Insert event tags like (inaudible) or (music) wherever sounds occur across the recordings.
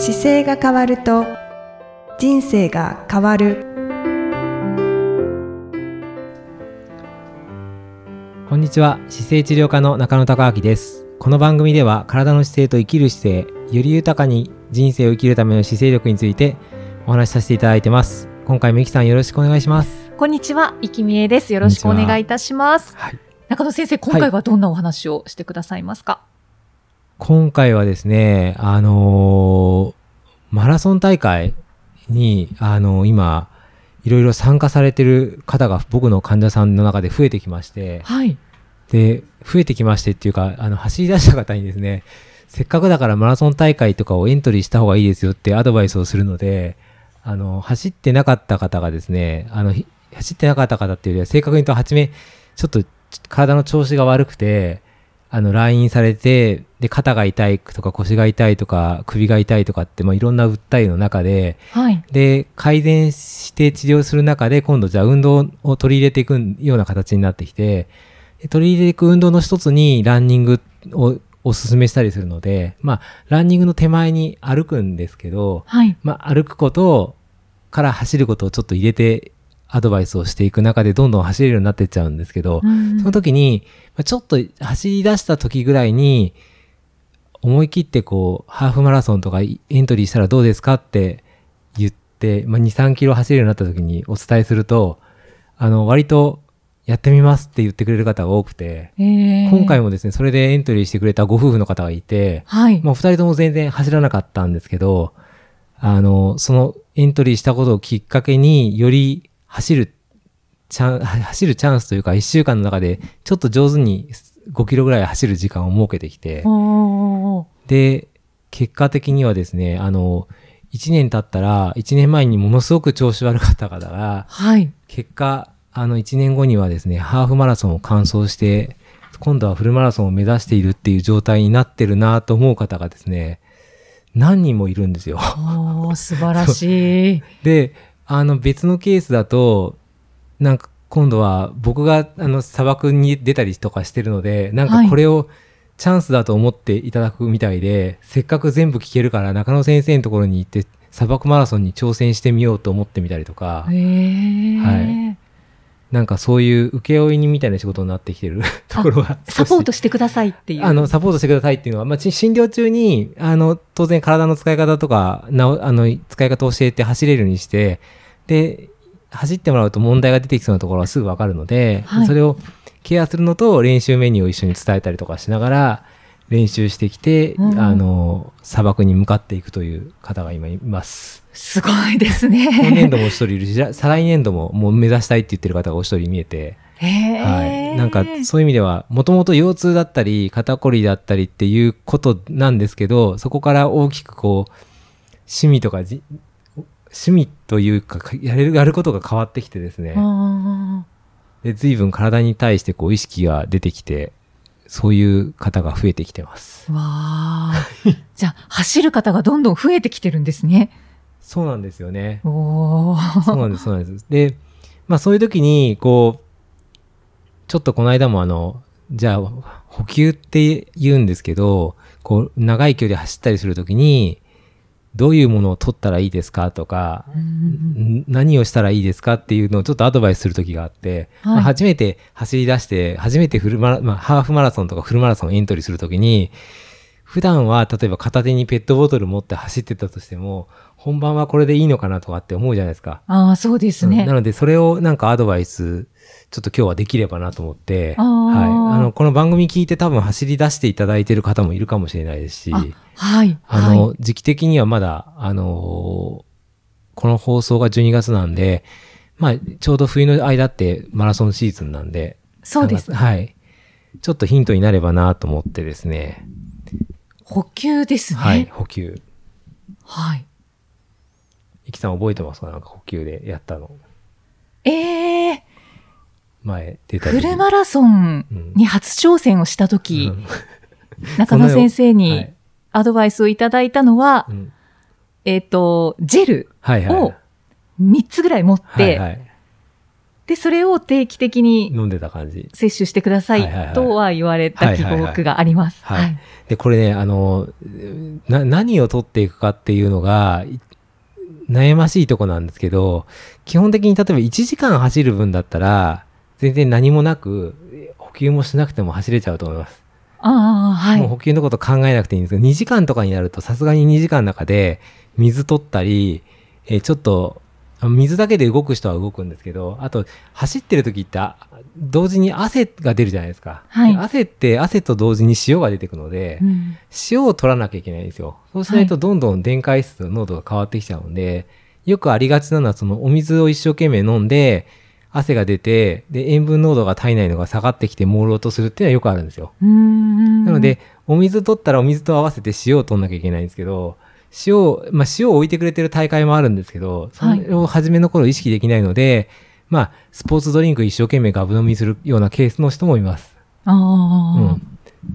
姿勢が変わると人生が変わる。こんにちは。姿勢治療科の中野孝明です。この番組では体の姿勢と生きる姿勢より豊かに人生を生きるための姿勢力についてお話しさせていただいてます。今回もいきさんよろしくお願いします。こんにちは、いきみえです。よろしくお願いいたします。は。い。中野先生、今回はどんなお話をしてくださいますか、今回はですねあのーマラソン大会にあのー今いろいろ参加されてる方が僕の患者さんの中で増えてきましてはい。で、増えてきましてっていうか、あの、走り出した方にですね、せっかくだからマラソン大会とかをエントリーした方がいいですよってアドバイスをするので、あの、走ってなかった方がですね、あの、ひ走ってなかった方っていうよりは、正確に言うと、はじめ、ちょっと体の調子が悪くて、あの、来院されて、で、肩が痛いとか腰が痛いとか首が痛いとかって、まあ、いろんな訴えの中で、はい。で、改善して治療する中で、今度じゃあ運動を取り入れていくような形になってきて、で取り入れていく運動の一つにランニングをお勧めしたりするので、まあ、ランニングの手前に歩くんですけど、はい。まあ、歩くことから走ることをちょっと入れてアドバイスをしていく中でどんどん走れるようになっていっちゃうんですけど、うんその時に、まあちょっと走り出した時ぐらいに、思い切ってこう、ハーフマラソンとかエントリーしたらどうですかって言って、まあ、2、3キロ走れるようになった時にお伝えすると、あの、割とやってみますって言ってくれる方が多くて、えー今回もですね、それでエントリーしてくれたご夫婦の方がいて、はい。もう二人とも全然走らなかったんですけど、あの、そのエントリーしたことをきっかけにより走るチャン、(laughs) 走るチャンスというか、一週間の中でちょっと上手に5キロぐらい走る時間を設けてきて、で、結果的にはですね、あの、1年経ったら、1年前にものすごく調子悪かった方が、はい。結果、あの、1年後にはですね、ハーフマラソンを完走して、今度はフルマラソンを目指しているっていう状態になってるなと思う方がですね、何人もいるんですよ。おー素晴らしい。(laughs) で、あの、別のケースだと、なんか今度は僕があの砂漠に出たりとかしてるので、なんかこれをチャンスだと思っていただくみたいで、せっかく全部聞けるから中野先生のところに行って砂漠マラソンに挑戦してみようと思ってみたりとか、えー。はいなんかそういう請負人みたいな仕事になってきてる (laughs) ところがサポートししてくださいっていう。あの、サポートしてくださいっていうのは、まあ、ち診療中に、あの、当然体の使い方とか、なおあの、使い方を教えて走れるようにして、で、走ってもらうと問題が出てきそうなところはすぐわかるので、はいそれをケアするのと練習メニューを一緒に伝えたりとかしながら、練習してきて、うんあの、砂漠に向かっていくという方が今います。すごいです今年ね。度もお一人いるし、再来年度ももう目指したいって言ってる方がお一人見えて、はい。なんか、そういう意味では、もともと腰痛だったり、肩こりだったりっていうことなんですけど、そこから大きくこう、趣味とかじ、趣味というか、かやれる、やることが変わってきてですね。あで、随分体に対してこう、意識が出てきて、そういう方が増えてきてます。ーわあ。じゃあ、走る方がどんどん増えてきてるんですね。そうなんですよね。そうなんです、そうなんです。で、まあそういう時に、こう、ちょっとこの間もあの、じゃあ、補給って言うんですけど、こう、長い距離走ったりする時に、どういうものを取ったらいいですか？とか、何をしたらいいですかっていうのをちょっとアドバイスする時があって、はいまあ初めて走り出して、初めてフルマラ、まあ、ハーフマラソンとかフルマラソンエントリーする時に、普段は例えば片手にペットボトル持って走ってたとしても、本番はこれでいいのかなとかって思うじゃないですか。ああ、そうですね。うんなので、それをなんかアドバイス、ちょっと今日はできればなと思って、はい。あの、この番組聞いて多分走り出していただいてる方もいるかもしれないですし、あはい。あの、はい時期的にはまだ、あのーこの放送が12月なんで、まあ、ちょうど冬の間ってマラソンシーズンなんで、そうです3月はい。ちょっとヒントになればなと思ってですね、補給ですね。はい、補給。はい。いきさん覚えてますか？なんか補給でやったの。ええ前出たフルマラソンに初挑戦をしたとき、うん (laughs) 中野先生はにいアドバイスをいただいたのは、うんえっ、と、ジェルはいはい。を3つぐらい持って、はいはい。で、それを定期的に飲んでた感じ。摂取してくださはいとは言われた記憶があります。はいで、これね、あの、な、何を取っていくかっていうのが、い悩ましいとこなんですけど、基本的に例えば1時間走る分だったら、全然何もなく、補給もしなくても走れちゃうと思います。ああ、はい。もう補給のこと考えなくていいんですけど、2時間とかになるとさすがに2時間の中で水取ったり、えーちょっと、あ水だけで動く人は動くんですけど、あと走ってる時ってあ同時に汗が出るじゃないですか。はい汗って汗と同時に塩が出てくので、うん塩を取らなきゃいけないんですよ。そうしないとどんどん電解質の濃度が変わってきちゃうので、よくありがちなのはそのお水を一生懸命飲んで、汗が出て、で、塩分濃度が体内のが下がってきて朦朧とするっていうのはよくあるんですよ。なので、お水取ったらお水と合わせて塩を取んなきゃいけないんですけど、塩を、まあ塩を置いてくれてる大会もあるんですけど、それを初めの頃意識できないので、まあ、スポーツドリンク一生懸命ガブ飲みするようなケースの人もいます。ああ、うん。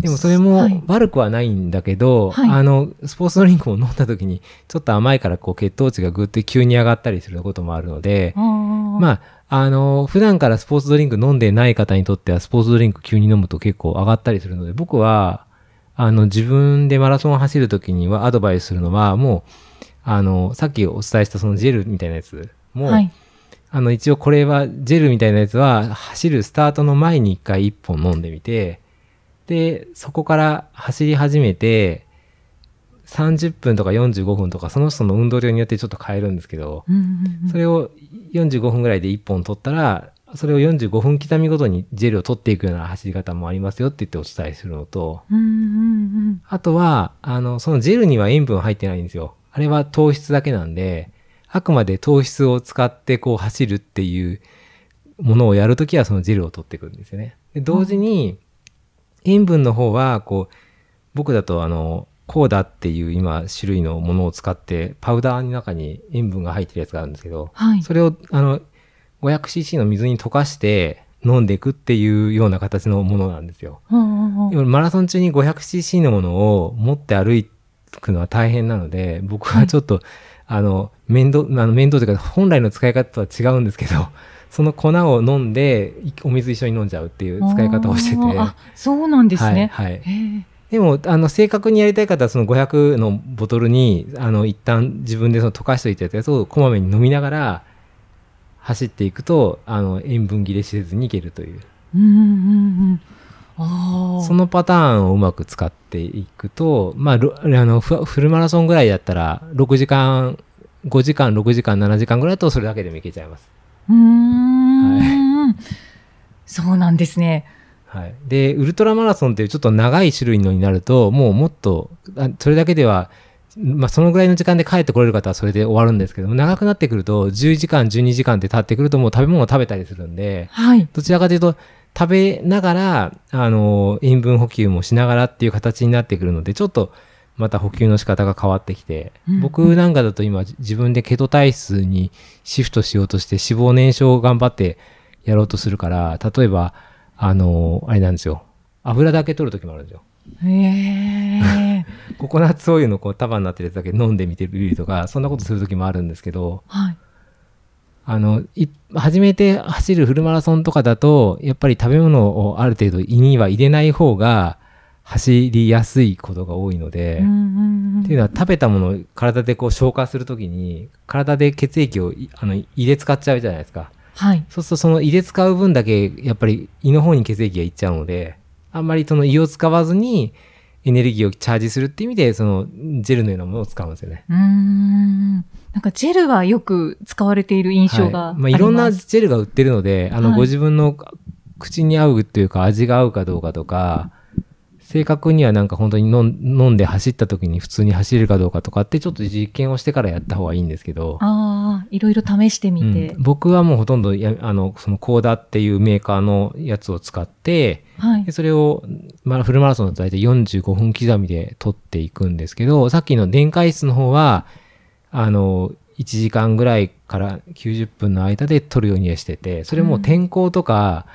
でもそれはもい。悪くはないんだけど、はい。あの、スポーツドリンクを飲んだ時に、ちょっと甘いからこう血糖値がぐって急に上がったりすることもあるので、まあ、あの、普段からスポーツドリンク飲んでない方にとっては、スポーツドリンク急に飲むと結構上がったりするので、僕は、あの、自分でマラソンを走るときにはアドバイスするのは、もう、あの、さっきお伝えしたそのジェルみたいなやつも、はい。あの、一応これは、ジェルみたいなやつは、走るスタートの前に一回一本飲んでみて、で、そこから走り始めて、30分とか45分とか、その人の運動量によってちょっと変えるんですけど、うんうんうんそれを45分ぐらいで1本取ったら、それを45分刻みごとにジェルを取っていくような走り方もありますよって言ってお伝えするのと、うんうんうんあとは、あの、そのジェルには塩分入ってないんですよ。あれは糖質だけなんで、あくまで糖質を使ってこう走るっていうものをやるときはそのジェルを取ってくるんですよね。で同時に、塩分の方は、こう、僕だとあの、コーダっていう今種類のものを使って、パウダーの中に塩分が入ってるやつがあるんですけど、はい。それをあの 500cc の水に溶かして飲んでいくっていうような形のものなんですよ。うんうんうんマラソン中に 500cc のものを持って歩くのは大変なので、僕はちょっと、あの、面倒、あの面倒というか、本来の使い方とは違うんですけど、(laughs) その粉を飲んで、いお水一緒に飲んじゃうっていう使い方をしてて。あそうなんですね。はい。はいでも、あの、正確にやりたい方は、その500のボトルに、あの、一旦自分でその溶かしておいたやつをこまめに飲みながら、走っていくと、あの、塩分切れせずにいけるという。うんうんうん。そのパターンをうまく使っていくと、まあ、ろあのフフルマラソンぐらいだったら、6時間、5時間、6時間、7時間ぐらいだとそれだけでもいけちゃいます。うーん。そうなんですね。はい。で、ウルトラマラソンっていうちょっと長い種類のになると、もうもっと、あそれだけでは、まあ、そのぐらいの時間で帰ってこれる方はそれで終わるんですけども、長くなってくると、10時間、12時間って経ってくると、もう食べ物を食べたりするんで、はい。どちらかというと、食べながら、あの、塩分補給もしながらっていう形になってくるので、ちょっと、また補給の仕方が変わってきて、うん僕なんかだと今、自分でケト体質にシフトしようとして、脂肪燃焼を頑張ってやろうとするから、例えば、あの、あれなんですよ。油だけ取るときもあるんですよ。へえ。ココナッツオイルのこう束になってるやつだけ飲んでみてみるとか、そんなことするときもあるんですけど、はい。あの、い初めて走るフルマラソンとかだと、やっぱり食べ物をある程度胃には入れない方が走りやすいことが多いので、うんうんうんっていうのは食べたものを体でこう消化するときに、体で血液をいあの胃で使っちゃうじゃないですか。はい。そうするとその胃で使う分だけ、やっぱり胃の方に血液がいっちゃうので、あんまりその胃を使わずにエネルギーをチャージするっていう意味で、そのジェルのようなものを使うんですよね。うーん。なんかジェルはよく使われている印象があはいまあ、ります。いろんなジェルが売ってるので、あの、はいご自分の口に合うっていうか、味が合うかどうかとか、正確にはなんか本当に飲んで走った時に普通に走れるかどうかとかって、ちょっと実験をしてからやった方がいいんですけど、ああ、いろいろ試してみて。うん僕はもうほとんどや、あの、そのコーダっていうメーカーのやつを使って、はいで。それを、まあ、フルマラソンだと大体45分刻みで取っていくんですけど、さっきの電解質の方は、あの、1時間ぐらいから90分の間で取るようにはしてて、それも天候とか、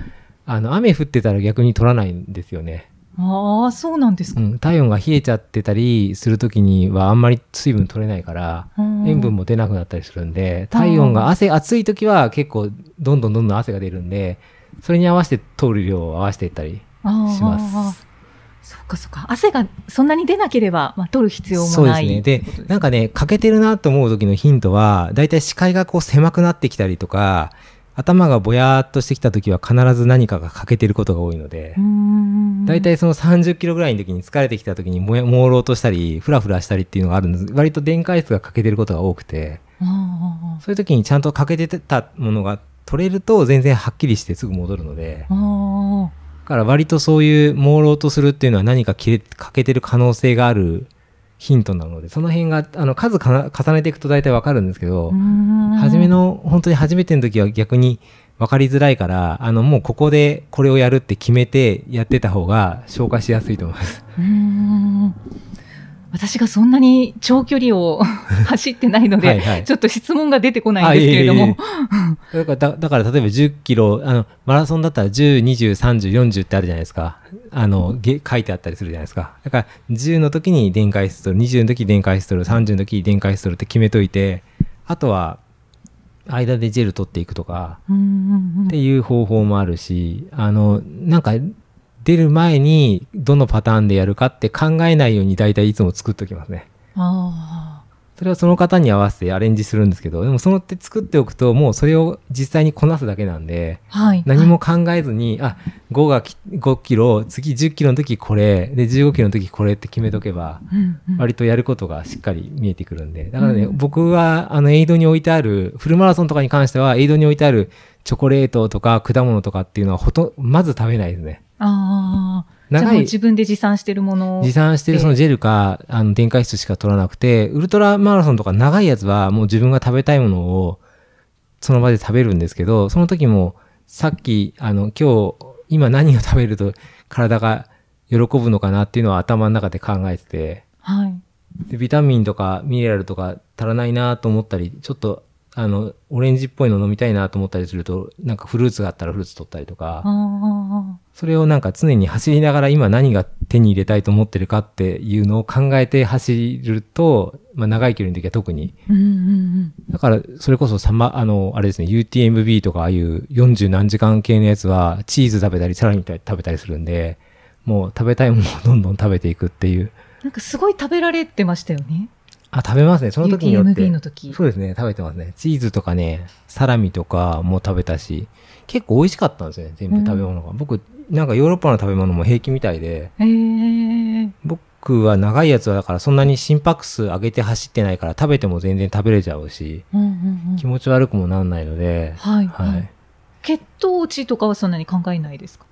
あの、雨降ってたら逆に取らないんですよね。ああ、そうなんですか。うん、体温が冷えちゃってたりするときにはあんまり水分取れないから、塩分も出なくなったりするんで、体温が汗、暑い時は結構どんどんどんどん汗が出るんで、それに合わせて取る量を合わせていったりします。そうかそうか。汗がそんなに出なければ、まあ、取る必要もないそうですね。でなんかね、欠けてるなと思う時のヒントは、だいたい視界がこう狭くなってきたりとか、頭がぼやーっとしてきた時は必ず何かが欠けてることが多いのでうー、んだいたいその30キロぐらいの時に疲れてきた時にもや朦朧としたり、フラフラしたりっていうのがあるんです。割と電解質が欠けてることが多くて、あそういう時にちゃんと欠けてたものが取れると全然はっきりしてすぐ戻るので、だから割とそういう朦朧とするっていうのは何か欠けてる可能性があるヒントなので、その辺があの数重ねていくと大体わかるんですけど、初初めの本当に初めての時は逆に分かりづらいから、あのもうここでこれをやるって決めてやってた方が消化しやすいと思います。私がそんなに長距離を (laughs) 走ってないので、はいはいちょっと質問が出てこないんですけれども。だからだだから例えば10キロ、あの、マラソンだったら10、20、30、40ってあるじゃないですか。あの、げ書いてあったりするじゃないですか。だから10の時に電解質取る、20の時電解質取る、30の時に電解質取るって決めといて、あとは、間でジェル取っていくとか、っていう方法もあるし、あの、なんか、出る前にどのパターンでやるかって考えないように大体いつも作っておきますね。あそれはその方に合わせてアレンジするんですけど、でもそのって作っておくと、もうそれを実際にこなすだけなんで、あはい。何も考えずに、あ、5がき5キロ、次10キロの時これ、で15キロの時これって決めとけば、うんうん割とやることがしっかり見えてくるんで。だからね、うん僕は、あの、エイドに置いてある、フルマラソンとかに関しては、エイドに置いてあるチョコレートとか果物とかっていうのはほとんまず食べないですね。ああ。長い、自分で持参してるものを。持参してるそのジェルか、あの、電解質しか取らなくて、ウルトラマラソンとか長いやつはもう自分が食べたいものをその場で食べるんですけど、その時もさっき、あの、今日、今何を食べると体が喜ぶのかなっていうのは頭の中で考えてて、はい。でビタミンとかミネラルとか足らないなと思ったり、ちょっと、あの、オレンジっぽいの飲みたいなと思ったりすると、なんかフルーツがあったらフルーツ取ったりとか、あそれをなんか常に走りながら今何が手に入れたいと思ってるかっていうのを考えて走ると、まあ長い距離の時は特に。あ。うんうんうん。だからそれこそさま、あの、あれですね、UTMB とかああいう40何時間系のやつはチーズ食べたりサラミ食べたりするんで、もう食べたいものをどんどん食べていくっていう。なんかすごい食べられてましたよね。あ、食べますね。その時によって。UTMB の時。そうですね、食べてますね。チーズとかね、サラミとかも食べたし、結構美味しかったんですよね、全部食べ物が。僕、なんかヨーロッパの食べ物も平気みたいで、へえ。僕は長いやつはだからそんなに心拍数上げて走ってないから食べても全然食べれちゃうし、うんうんうん気持ち悪くもなんないので、はいははいい。血糖値とかはそんなに考えないですか？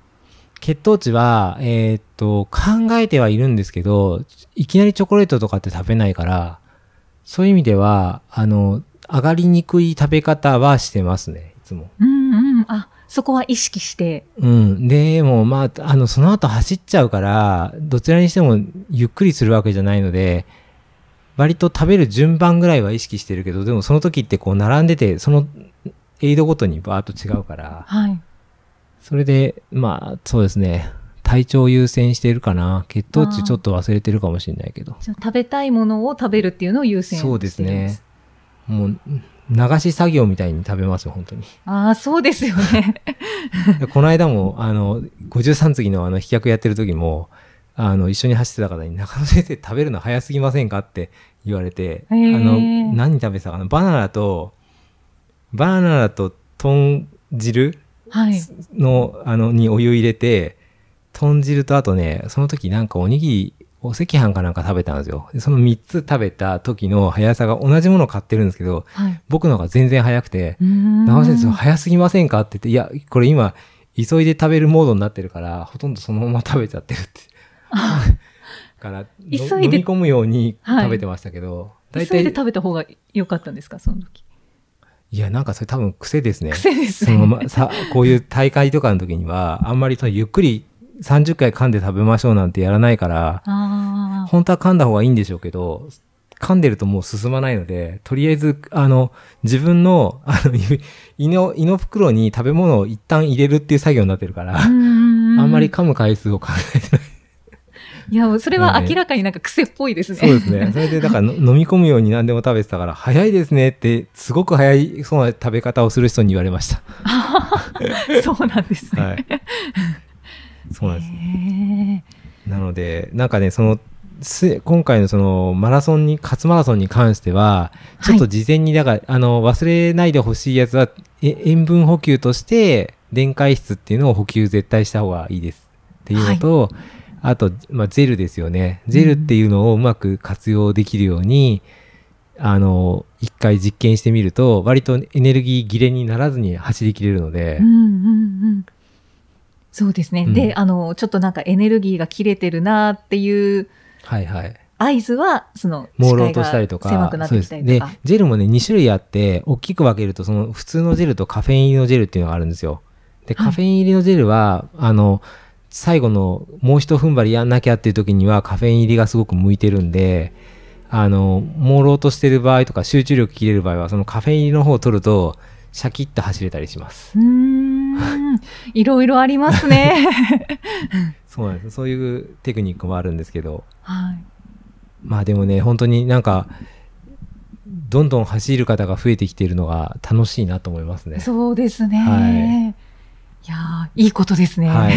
血糖値は、えーっと、考えてはいるんですけど、いきなりチョコレートとかって食べないから、そういう意味では、あの、上がりにくい食べ方はしてますね、いつも。うんうん。あ、そこは意識して。うん。でも、まあ、あの、その後走っちゃうから、どちらにしてもゆっくりするわけじゃないので、割と食べる順番ぐらいは意識してるけど、でもその時ってこう並んでて、そのエイドごとにバーッと違うから、はい。それで、まあ、そうですね。体調優先してるかな。血糖値ちょっと忘れてるかもしれないけど。じゃあ食べたいものを食べるっていうのを優先してるそうですね。もう、流し作業みたいに食べますよ、本当に。ああ、そうですよね。で (laughs) この間も、あの、53次のあの、飛脚やってる時も、あの、一緒に走ってた方に、中野先生食べるの早すぎませんか？って言われて、あの、何食べてたかな？バナナと、バナナと豚汁はい。の、あの、にお湯入れて、豚汁とあとね、その時なんかおにぎり、お赤飯かなんか食べたんですよ。でその3つ食べた時の速さが同じものを買ってるんですけど、はい。僕の方が全然速くて、長長尾先生早すぎませんかって言って、いや、これ今、急いで食べるモードになってるから、ほとんどそのまま食べちゃってるって。(laughs) から、の急いで飲み込むようにはい食べてましたけど、急い大体、で食べた方が良かったんですか、その時。いや、なんかそれ多分癖ですね。癖ですね。そのまま、さ、こういう大会とかの時には、あんまりそのゆっくり30回噛んで食べましょうなんてやらないから、あ本当は噛んだ方がいいんでしょうけど、噛んでるともう進まないので、とりあえず、あの、自分の、あの、(laughs) 胃の、胃の袋に食べ物を一旦入れるっていう作業になってるから、あ。うんまり噛む回数を考えてない。いや、それは明らかになんか癖っぽいですね。そうですね。それで、だからの (laughs) 飲み込むように何でも食べてたから、早いですねって、すごく早いそうな食べ方をする人に言われました。そうなんですね。はい。そうなんです。へーなので、なんかね、その、す今回のそのマラソンに、初マラソンに関しては、ちょっと事前に、だから、あの、忘れないでほしいやつは、え塩分補給として、電解質っていうのを補給絶対した方がいいですっていうのと、あと、まあ、ゼルですよね。ゼルっていうのをうまく活用できるように、あの、一回実験してみると、割とエネルギー切れにならずに走りきれるので、うんうんうん。そうですね。うんで、あの、ちょっとなんかエネルギーが切れてるなっていうはいはい。合図は、その、朦朧としたりとか。狭くなってきたりとかでジェルもね、2種類あって、大きく分けると、その普通のジェルとカフェイン入りのジェルっていうのがあるんですよ。で、はいカフェイン入りのジェルは、あの、最後のもう一踏ん張りやんなきゃっていう時にはカフェイン入りがすごく向いてるんで、あの、朦朧としてる場合とか集中力切れる場合は、そのカフェイン入りの方を取ると、シャキッと走れたりします。うーん。いろいろありますね。(laughs) そうなんです。そういうテクニックもあるんですけど、はい。まあでもね、本当になんか、どんどん走る方が増えてきているのが楽しいなと思いますね。そうですね。、はいやーいいことですね。はい。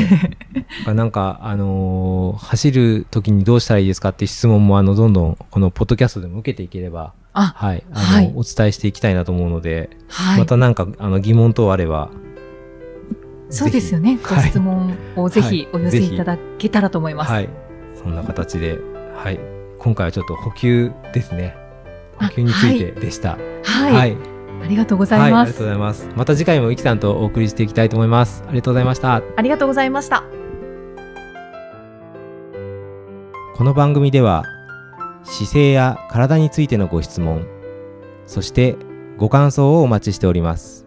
(laughs) なんか、あのー走る時にどうしたらいいですかって質問も、あの、どんどん、このポッドキャストでも受けていければ、あ、はい。あの、はいお伝えしていきたいなと思うので、はい。またなんか、あの、疑問等あれば、そうですよね。ごはい質問をぜひはいお寄せいただけたらと思います。はい。そんな形で、はい。今回はちょっと補給ですね。補あ給についてでした。はい。はい。ありがとうござはいい、あますりがとう。ございます。また次回もイキさんとお送りしていきたいと思います。ありがとうございました。ありがとうございました。この番組では姿勢や体についてのご質問そしてご感想をお待ちしております